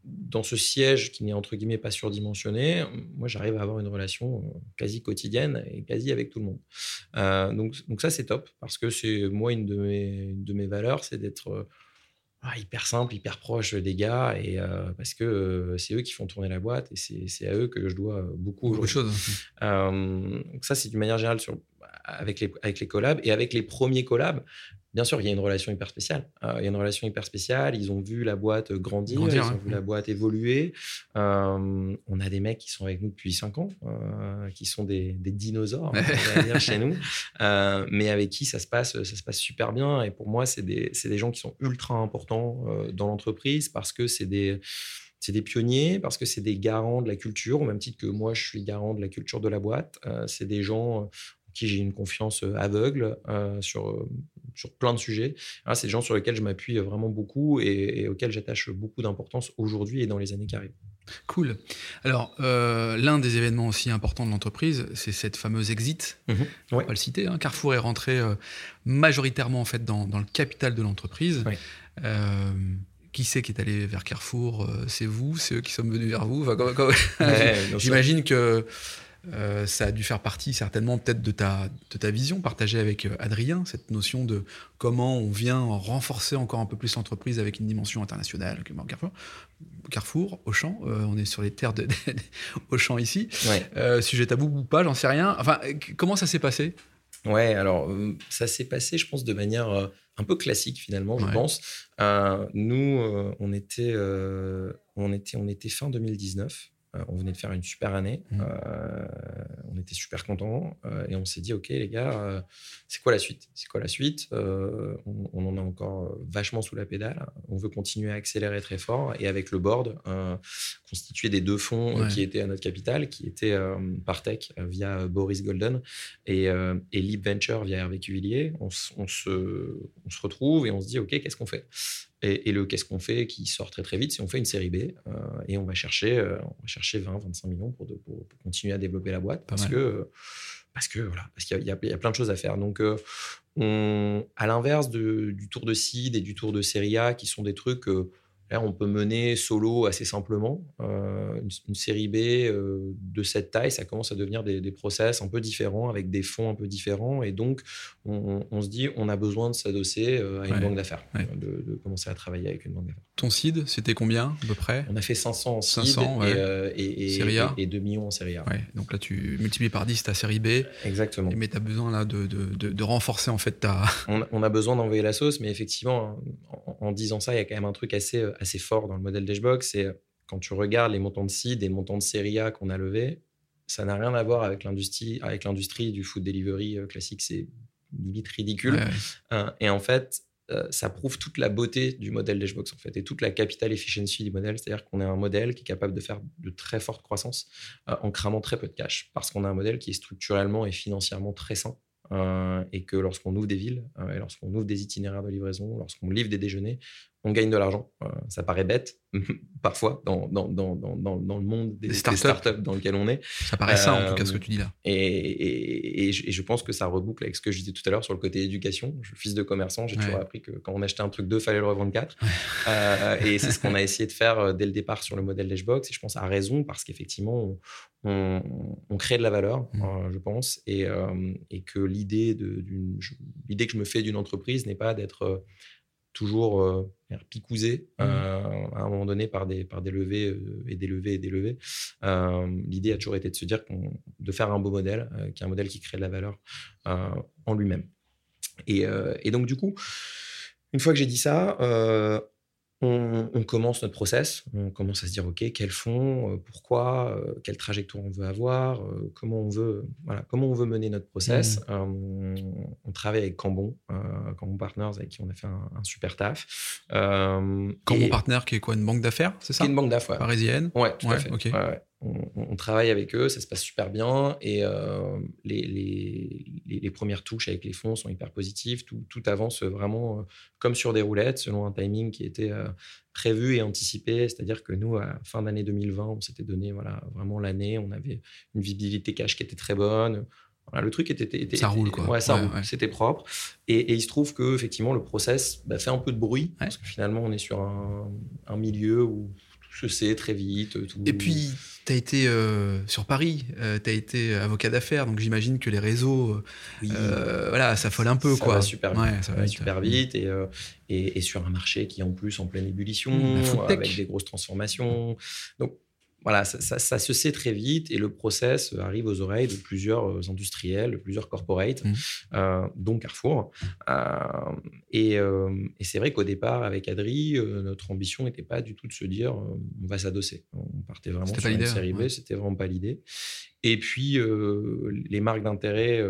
dans ce siège qui n'est entre guillemets pas surdimensionné, moi j'arrive à avoir une relation euh, quasi quotidienne et quasi avec tout le monde. Euh, donc, donc ça c'est top parce que c'est moi une de mes, une de mes valeurs, c'est d'être euh, ah, hyper simple, hyper proche des gars et euh, parce que euh, c'est eux qui font tourner la boîte et c'est à eux que je dois beaucoup Beaucoup de choses. Euh, donc ça, c'est d'une manière générale sur, avec, les, avec les collabs. Et avec les premiers collabs, bien sûr, il y a une relation hyper spéciale. il y a une relation hyper spéciale. Ils ont vu la boîte grandir, Grandir, ils ont hein. vu la boîte évoluer. Euh, on a des mecs qui sont avec nous depuis 5 ans, euh, qui sont des, des dinosaures, chez nous, euh, mais avec qui ça se passe, ça se passe super bien. Et pour moi, c'est des, gens qui sont ultra importants euh, dans l'entreprise parce que c'est des, c'est des pionniers, parce que c'est des garants de la culture, au même titre que moi, je suis garant de la culture de la boîte. Euh, c'est des gens en qui j'ai une confiance euh, aveugle euh, sur, euh, sur plein de sujets. Ah, c'est des gens sur lesquels je m'appuie vraiment beaucoup et, et auxquels j'attache beaucoup d'importance aujourd'hui et dans les années qui arrivent. Cool. Alors, euh, l'un des événements aussi importants de l'entreprise, c'est cette fameuse exit. Ouais. On va le citer. hein. Carrefour est rentré euh, majoritairement en fait dans, dans le capital de l'entreprise. Ouais. Euh, qui c'est qui est allé vers Carrefour? C'est vous C'est eux qui sont venus vers vous? Enfin, Ouais. J'imagine que euh, ça a dû faire partie certainement peut-être de ta, de ta vision partagée avec euh, Adrien, cette notion de comment on vient renforcer encore un peu plus l'entreprise avec une dimension internationale. Carrefour, Carrefour Auchan, euh, on est sur les terres de, de- Auchan ici. Ouais. Euh, sujet tabou ou pas, j'en sais rien. Enfin, comment ça s'est passé? Ouais, alors ça s'est passé, je pense, de manière un peu classique finalement, je Ouais. pense. Nous, on était, on était, on était fin 2019. Euh, on venait de faire une super année. Mhm. Euh, on était super contents euh, et on s'est dit, ok les gars, euh, c'est quoi la suite? C'est quoi la suite? On, on en a encore vachement sous la pédale. On veut continuer à accélérer très fort et avec le board constitué des deux fonds Ouais. qui étaient à notre capital, qui étaient Partech via Boris Golden et, et Leap Venture via Hervé Cuvillier, on se, on se retrouve et on se dit, OK, qu'est-ce qu'on fait? Et, et le qu'est-ce qu'on fait qui sort très très vite, c'est on fait une série B euh, et on va chercher, euh, on va chercher 20, 25 millions pour, de- pour, pour continuer à développer la boîte parce que, parce que voilà, parce qu'il y, y a- plein de choses à faire. Donc, euh, on, à l'inverse du tour de seed et du tour de série A qui sont des trucs Là, on peut mener solo assez simplement. Euh, une, une série B euh, de cette taille, ça commence à devenir des, des process un peu différents, avec des fonds un peu différents. Et donc, on, on se dit, on a besoin de s'adosser euh, à une Ouais. banque d'affaires, Ouais. de, de commencer à travailler avec une banque d'affaires. Ton seed, c'était combien à peu près? On a fait 500 en seed 500, ouais. et, euh, et, et, Série A. et- et 2 millions en série A. Ouais, donc là tu multiplies par 10 ta série B, Exactement. mais tu as besoin là de, de, de- de renforcer en fait ta. on, on a besoin d'envoyer la sauce, mais effectivement, en, en disant ça, il y a quand même un truc assez, euh, assez fort dans le modèle Dashbox. C'est euh, quand tu regardes les montants de seed et montants de série A qu'on a levés, ça n'a rien à voir avec l'industrie, avec l'industrie du food delivery classique. C'est limite ridicule. Ouais, et en fait, euh, ça prouve toute la beauté du modèle Dashbox en fait et toute la capital efficiency du modèle. C'est-à-dire qu'on est un modèle qui est capable de faire de très fortes croissances euh, en cramant très peu de cash parce qu'on a un modèle qui est structurellement et financièrement très sain. euh, et que lorsqu'on ouvre des villes, et lorsqu'on ouvre des itinéraires de livraison, lorsqu'on livre des déjeuners, on gagne de l'argent. Euh, ça paraît bête, parfois, dans, dans, dans, dans, le monde des, Des des startups. dans lequel on est. Ça paraît ça en tout cas Euh, ce que tu dis là. Et, et- et je, et je pense que ça reboucle avec ce que je disais tout à l'heure sur le côté éducation. Je suis fils de commerçant, j'ai Ouais. toujours appris que quand on achetait un truc deux, fallait le revendre quatre. Euh, et c'est ce qu'on a essayé de faire euh, dès le départ sur le modèle Dashbox. Et je pense à raison parce qu'effectivement, on, on- on crée de la valeur, Mm. euh, je pense, et, euh, et que l'idée de- l'idée que je me fais d'une entreprise n'est pas d'être euh, toujours euh, picousé Mm. euh, à un moment donné par des, par des levées euh, et des levées et des levées. Euh, L'idée a toujours été de se dire qu'on, de faire un beau modèle, qui est un modèle qui crée de la valeur en lui-même. Et, et donc, du coup, une fois que j'ai dit ça, on, on commence notre process. On commence à se dire, OK, quel fond, euh, pourquoi, euh, quelle trajectoire on veut avoir, euh, comment, on veut, voilà, comment on veut mener notre process. Euh, on travaille avec Cambon, euh, Cambon Partners, avec qui on a fait un, un super taf. Euh, mon partenaire qui est quoi Une banque d'affaires, c'est ça? Une banque d'affaires. Parisienne? Ouais, tout Ouais, à fait. ouais. On, travaille avec eux, ça se passe super bien et euh, les, les, les- les premières touches avec les fonds sont hyper positives. Tout, tout avance vraiment euh, comme sur des roulettes selon un timing qui était euh, prévu et anticipé. C'est-à-dire que nous, à fin d'année 2020, on s'était donné voilà, vraiment l'année. On avait une visibilité cash qui était très bonne. Voilà, le truc était, était- Ça était- roule, quoi. Ouais, ça Ouais, roule. ouais. C'était propre. Et, et il se trouve que effectivement le process bah, fait un peu de bruit parce que finalement on est sur un, un milieu où se sait très vite. Tout... Et puis, tu as été euh, sur Paris, tu as été avocat d'affaires, donc j'imagine que les réseaux, euh, Oui. euh, voilà, ça folle un peu. ça quoi. va super vite. Ouais, ça va super vite et, euh, et, et sur un marché qui est en plus en pleine ébullition, avec des grosses transformations. Donc voilà, ça, se sait très vite et le process arrive aux oreilles de plusieurs euh, industriels, de plusieurs corporates, mmh. euh, dont Carrefour. Euh, et, c'est vrai qu'au départ, avec Adri, notre ambition n'était pas du tout de se dire on va s'adosser. On partait vraiment sur une série B, c'était vraiment pas l'idée. Et puis, les marques d'intérêt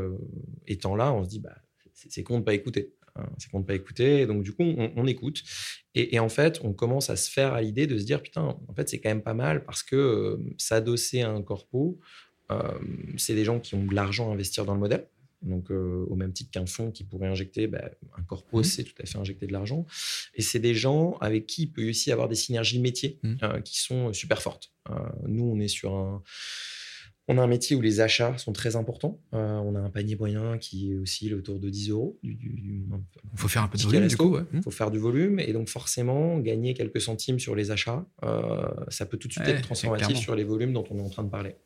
étant là, on se dit bah, c'est con de pas écouter. Hein, c'est qu'on ne pas écouter. donc, du coup, on, écoute. Et, en fait, on commence à se faire à l'idée de se dire, putain, en fait, c'est quand même pas mal parce que euh, s'adosser à un corpo, euh, c'est des gens qui ont de l'argent à investir dans le modèle. Donc, euh, au même titre qu'un fonds qui pourrait injecter, bah, un corpo, mmh. c'est tout à fait injecter de l'argent. Et c'est des gens avec qui il peut aussi avoir des synergies métiers mmh. qui sont super fortes. nous, on est sur un on a un métier où les achats sont très importants. Euh, on a un panier moyen qui est aussi autour de 10 euros. Il faut faire un peu de volume, du coup. Il faut faire du volume. Et donc, forcément, gagner quelques centimes sur les achats, euh, ça peut tout de suite être transformatif sur les volumes dont on est en train de parler.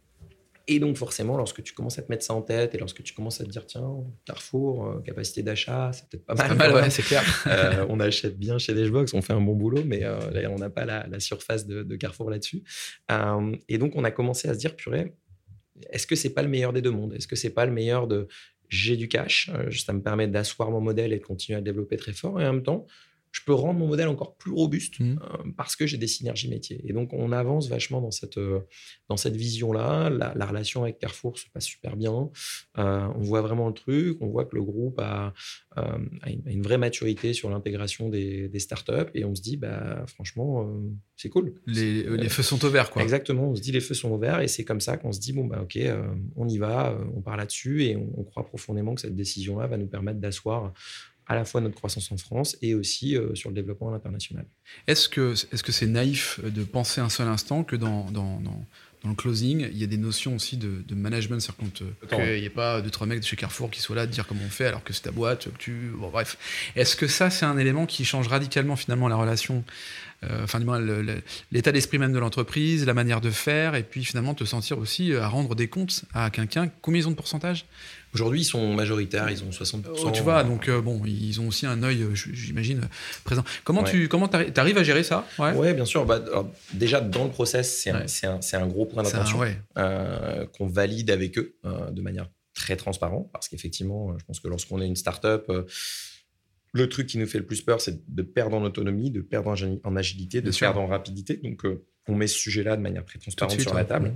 Et donc, forcément, lorsque tu commences à te mettre ça en tête et lorsque tu commences à te dire, tiens, Carrefour, euh, capacité d'achat, c'est peut-être pas mal. Pas mal, c'est clair. on achète bien chez Dashbox, on fait un bon boulot, mais on n'a pas la, surface de, de Carrefour là-dessus. et donc, on a commencé à se dire, purée, est-ce que c'est pas le meilleur des deux mondes? Est-ce que c'est pas le meilleur de j'ai du cash, euh, ça me permet d'asseoir mon modèle et de continuer à développer très fort, et en même temps, je peux rendre mon modèle encore plus robuste mmh. euh, parce que j'ai des synergies métiers. Et donc, on avance vachement dans cette, euh, dans cette vision-là. La, relation avec Carrefour se passe super bien. Euh, on voit vraiment le truc. On voit que le groupe a, une, vraie maturité sur l'intégration des, des, startups. Et on se dit, bah, franchement, c'est cool. Les, les, feux sont au vert, quoi. Exactement. On se dit, les feux sont au vert. Et c'est comme ça qu'on se dit, bon, bah, OK, on y va, on part là-dessus. Et on, on croit profondément que cette décision-là va nous permettre d'asseoir à la fois notre croissance en France et aussi euh, sur le développement international. Est-ce que est-ce que c'est naïf de penser un seul instant que dans, dans, dans, le closing, il y a des notions aussi de, management, c'est-à-dire qu'il n'y ait pas deux trois mecs de chez Carrefour qui soient là à dire comment on fait alors que c'est ta boîte, que tu bon bref. Est-ce que ça c'est un élément qui change radicalement finalement la relation euh, enfin, l'état d'esprit même de l'entreprise, la manière de faire, et puis finalement te sentir aussi à rendre des comptes à quelqu'un? Combien ils ont de pourcentage? Aujourd'hui, ils sont majoritaires, ils ont 60%. tu vois, donc euh, bon, ils ont aussi un œil, euh, j'imagine, présent. Comment tu comment arrives à gérer ça? Ouais. ouais, bien sûr. Bah, déjà, dans le process, c'est un, un, gros point d'attention euh, qu'on valide avec eux de manière très transparente, parce qu'effectivement, je pense que lorsqu'on est une startup, le truc qui nous fait le plus peur, c'est de perdre en autonomie, de perdre en agilité, de perdre en rapidité. Donc, on met ce sujet-là de manière très transparente sur la table.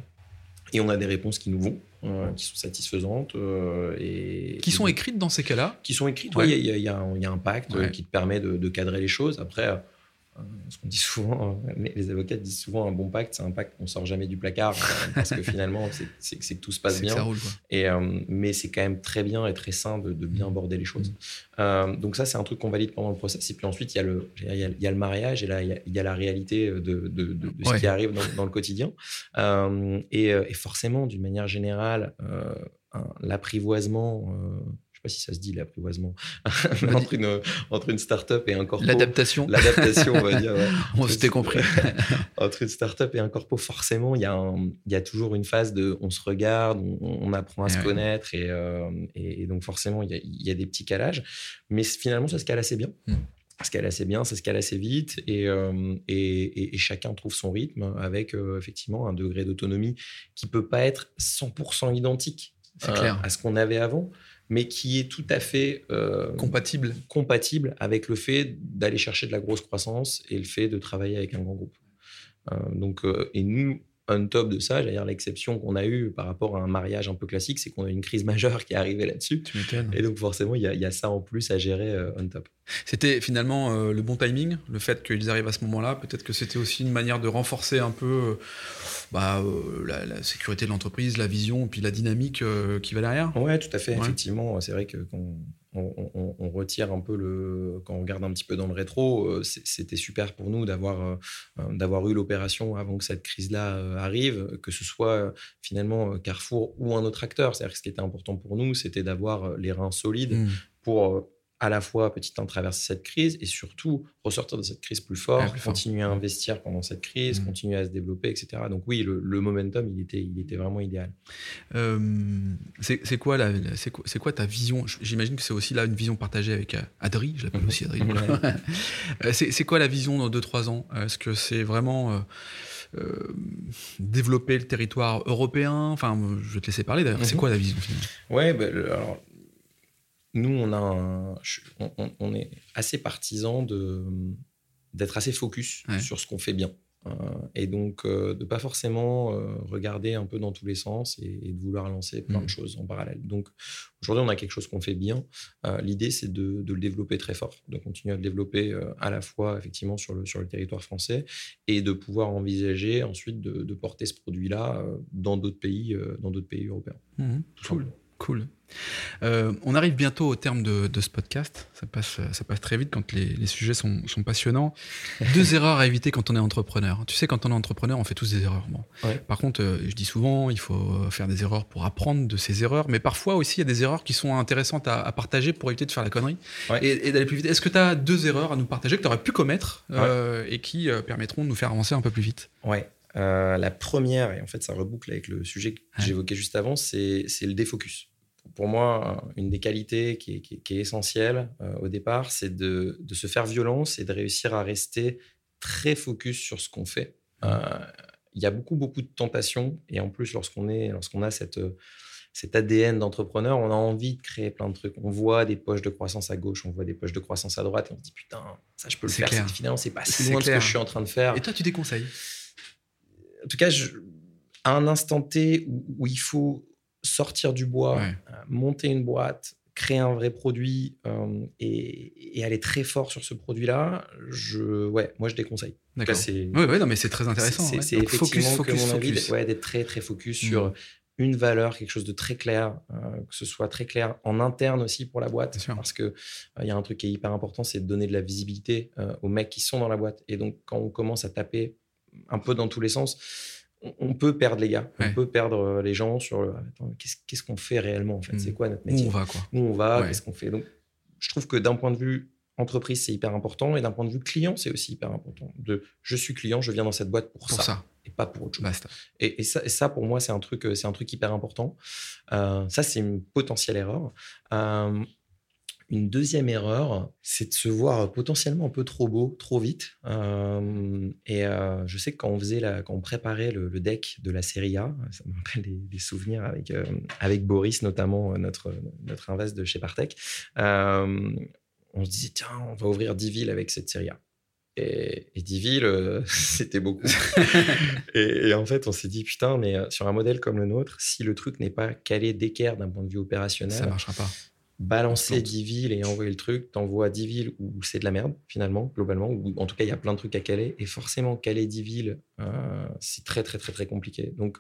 Et on a des réponses qui nous vont, euh, qui sont satisfaisantes. Euh, et, qui sont écrites dans ces cas-là Qui sont écrites, oui. Il y, a un pacte qui te permet de, cadrer les choses. Après, euh, ce qu'on dit souvent, euh, les avocats disent souvent un bon pacte, c'est un pacte qu'on sort jamais du placard euh, parce que finalement c'est que tout se passe bien. et, mais c'est quand même très bien et très sain de, bien aborder les choses. donc ça c'est un truc qu'on valide pendant le process. Et puis ensuite il y a le, il y a, le mariage et là il y a, la réalité de, de, ce qui arrive dans, le quotidien. Et, et, forcément d'une manière générale l'apprivoisement pas si ça se dit l'apprivoisement, entre, une, entre une start-up et un corpo. L'adaptation. L'adaptation, on va dire. on s'était compris. entre une start-up et un corpo, forcément, il y, a il y a toujours une phase de on se regarde, on, apprend à se connaître euh, et, et, donc forcément, il y, a, il y, a, des petits calages. Mais finalement, ça se cale assez bien. Hmm. ça se cale assez bien, ça se cale assez vite et, euh, et, et, chacun trouve son rythme avec euh, effectivement un degré d'autonomie qui peut pas être 100% identique à ce qu'on avait avant, mais qui est tout à fait euh, compatible. compatible avec le fait d'aller chercher de la grosse croissance et le fait de travailler avec un grand groupe. Euh, donc, euh, et nous, on top de ça, dire l'exception qu'on a eue par rapport à un mariage un peu classique, c'est qu'on a une crise majeure qui est arrivée là-dessus. Et donc forcément, il y, a ça en plus à gérer on top. C'était finalement le bon timing, le fait qu'ils arrivent à ce moment-là. Peut-être que c'était aussi une manière de renforcer un peu bah, euh, la, sécurité de l'entreprise, la vision, puis la dynamique euh, qui va derrière Oui, tout à fait. Effectivement, c'est vrai que quand on, retire un peu le. Quand on regarde un petit peu dans le rétro, euh, c'était super pour nous d'avoir d'avoir eu l'opération avant que cette crise-là arrive, que ce soit finalement Carrefour ou un autre acteur. C'est-à-dire que ce qui était important pour nous, c'était d'avoir les reins solides mmh. pour à la fois petit temps traverser cette crise et surtout ressortir de cette crise plus fort, continuer à investir pendant cette crise, mmh. continuer à se développer, etc. Donc oui, le, momentum, il était, il était vraiment idéal. Euh, c'est quoi, la, c'est quoi, quoi, ta vision? J'imagine que c'est aussi là une vision partagée avec euh, Adri, je l'appelle mmh. aussi Adri. Euh, c'est quoi la vision dans 2-3 ans? Est-ce que c'est vraiment euh, développer le territoire européen? Enfin, je vais te laisser parler d'ailleurs. C'est Mhm. quoi la vision finalement? Ouais, le- alors, nous, on, a un- je- on, on- on est assez partisans de, d'être assez focus Ouais. sur ce qu'on fait bien. Euh, et donc, euh, de pas forcément euh, regarder un peu dans tous les sens et, et de vouloir lancer plein de choses en parallèle. Donc, aujourd'hui, on a quelque chose qu'on fait bien. Euh, l'idée, c'est de, de le développer très fort, de continuer à le développer à la fois, effectivement, sur le, sur le territoire français et de pouvoir envisager ensuite de, de porter ce produit-là dans d'autres pays, dans d'autres pays européens. tout Cool. simplement. Cool. Euh, on arrive bientôt au terme de, de ce podcast. Ça passe, ça passe très vite quand les, les sujets sont, sont passionnants. Deux erreurs à éviter quand on est entrepreneur. Tu sais, quand on est entrepreneur, on fait tous des erreurs. Bon. Ouais. Par contre, euh, je dis souvent, il faut faire des erreurs pour apprendre de ces erreurs. Mais parfois aussi, il y a des erreurs qui sont intéressantes à, à partager pour éviter de faire la connerie Ouais. et, et d'aller plus vite. Est-ce que tu as deux erreurs à nous partager que tu aurais pu commettre euh, et qui euh, permettront de nous faire avancer un peu plus vite? Ouais. Euh, la première, et en fait ça reboucle avec le sujet que j'évoquais juste avant, c'est le défocus. Pour moi, une des qualités qui est, qui est- qui est essentielle euh, au départ, c'est de, de se faire violence et de réussir à rester très focus sur ce qu'on fait. Euh, Il y a beaucoup, beaucoup de tentations, et en plus, lorsqu'on lorsqu'on a cette, cet ADN d'entrepreneur, on a envie de créer plein de trucs. On voit des poches de croissance à gauche, on voit des poches de croissance à droite, et on se dit putain, ça je peux le faire. clair. C'est- Finalement, c'est pas si loin de ce que je suis en train de faire Et toi, tu déconseilles? En tout cas, je- à un instant T où, où il faut sortir du bois, Ouais. euh, monter une boîte, créer un vrai produit euh, et, et aller très fort sur ce produit-là, je, ouais, moi je déconseille. D'accord. Oui, ouais, non, mais c'est très intéressant. c'est- ouais. c'est Donc, effectivement focus, focus, que mon focus. d'être- ouais, d'être très très focus Mm. sur une valeur, quelque chose de très clair, euh, que ce soit très clair en interne aussi pour la boîte, Bien parce que euh, il y a un truc qui est hyper important, c'est de donner de la visibilité euh, aux mecs qui sont dans la boîte. Et donc quand on commence à taper un peu dans tous les sens, on, peut perdre les gars, Ouais. on peut perdre euh, les gens sur le, attends, qu'est-ce qu'on fait réellement en fait, Mm. c'est quoi notre Où métier? on va, quoi? Où on va, Ouais. qu'est-ce qu'on fait? Donc je trouve que d'un point de vue entreprise, c'est hyper important, et d'un point de vue client, c'est aussi hyper important. De je suis client, je viens dans cette boîte pour, Pour ça, et pas pour autre chose. basta. Et, et ça, et ça, pour moi, c'est un truc, euh, c'est un truc hyper important. Euh, ça, c'est une potentielle erreur. Euh, une deuxième erreur, c'est de se voir potentiellement un peu trop beau, trop vite. Euh, et euh, je sais que quand on faisait, la, quand on préparait le, le deck de la série A, ça me rappelle des, des souvenirs avec euh, avec Boris, notamment notre notre invest de chez Partech. On se disait tiens, on va ouvrir 10 villes avec cette série A. Et, et 10 villes, euh, c'était beaucoup. et, et en fait, on s'est dit, putain, mais sur un modèle comme le nôtre, si le truc n'est pas calé d'équerre d'un point de vue opérationnel, Ça marchera pas. Balancer plante. 10 villes et envoyer le truc, t'envoies 10 villes où c'est de la merde, finalement, globalement, ou en tout cas, il y a plein de trucs à caler. Et forcément, caler 10 villes, euh, c'est très, très, très, très compliqué. Donc,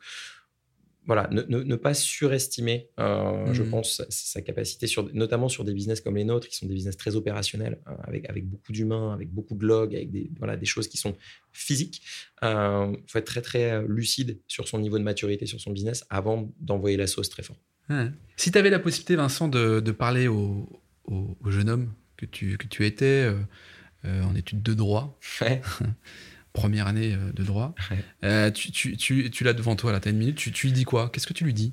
voilà, ne, ne- ne pas surestimer, euh, je Mhm. pense, sa, capacité, sur, notamment sur des business comme les nôtres, qui sont des business très opérationnels, euh, avec, avec beaucoup d'humains, avec beaucoup de logs, avec des, voilà, des choses qui sont physiques. Il faut être très, très euh, lucide sur son niveau de maturité, sur son business, avant d'envoyer la sauce très fort. Ouais. Si tu avais la possibilité, Vincent, de, de parler au, au- au jeune homme que tu, que tu étais euh, euh, en études de droit, Ouais. première année euh, de droit, Ouais. euh, tu, tu, tu, tu l'as devant toi, là, tu as une minute, tu lui dis quoi? Qu'est-ce que tu lui dis?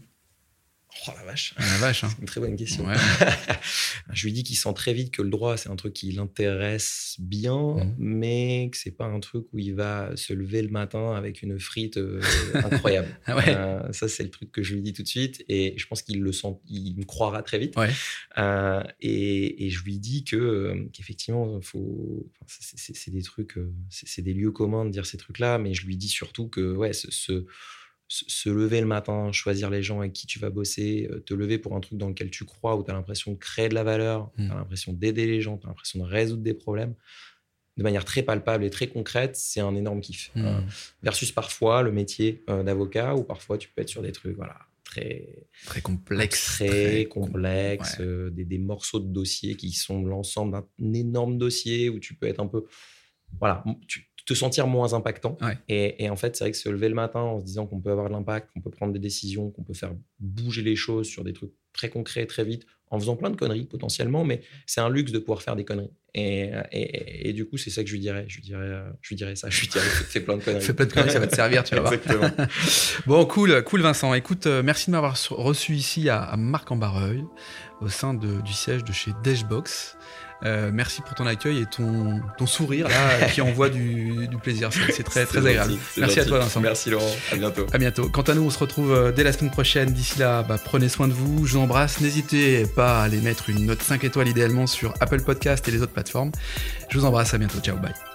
Oh la vache Ah, La vache, hein. C'est une très bonne question. Ouais. je lui dis qu'il sent très vite que le droit, c'est un truc qui l'intéresse bien, Mhm. mais que c'est pas un truc où il va se lever le matin avec une frite euh, incroyable. Ah ouais. Euh, ça, c'est le truc que je lui dis tout de suite, et je pense qu'il le sent, il me croira très vite. Ouais. Euh, et, et je lui dis que qu'effectivement, faut, c'est- c'est c'est des trucs, c'est c'est des lieux communs de dire ces trucs-là, mais je lui dis surtout que ouais, se, se- lever le matin, choisir les gens avec qui tu vas bosser, euh, te lever pour un truc dans lequel tu crois, où tu as l'impression de créer de la valeur, Mm. tu as l'impression d'aider les gens, tu as l'impression de résoudre des problèmes de manière très palpable et très concrète, c'est un énorme kiff. Hmm. Euh, versus parfois le métier euh, d'avocat, où parfois tu peux être sur des trucs voilà, très Très complexe. très com- complexes, ouais. euh, des, des morceaux de dossiers qui sont l'ensemble d'un énorme dossier où tu peux être un peu. Voilà, tu te sentir moins impactant. Ouais. Et, et en fait, c'est vrai que se lever le matin en se disant qu'on peut avoir de l'impact, qu'on peut prendre des décisions, qu'on peut faire bouger les choses sur des trucs très concrets, très vite, en faisant plein de conneries potentiellement, mais c'est un luxe de pouvoir faire des conneries. Et, et, et du coup, c'est ça que je lui dirais. Je lui dirais, euh, je lui dirais ça. Je lui dirais, fais plein de conneries. Fais plein de conneries, ça va te servir, tu vas voir. Exactement. Bon, cool, cool Vincent. Écoute, euh, merci de m'avoir reçu ici à, à Marc-en-Barreuil, au sein de- du siège de chez Dashbox. Euh, merci pour ton accueil et ton, ton sourire là, qui envoie du, du plaisir. C'est très agréable. Merci à toi, Vincent. Merci Laurent. À bientôt. À bientôt. Quant à nous, on se retrouve euh, dès la semaine prochaine. D'ici là, bah, prenez soin de vous. Je vous embrasse. N'hésitez pas à aller mettre une note 5 étoiles idéalement sur Apple Podcast et les autres plateformes. Je vous embrasse. À bientôt. Ciao. Bye.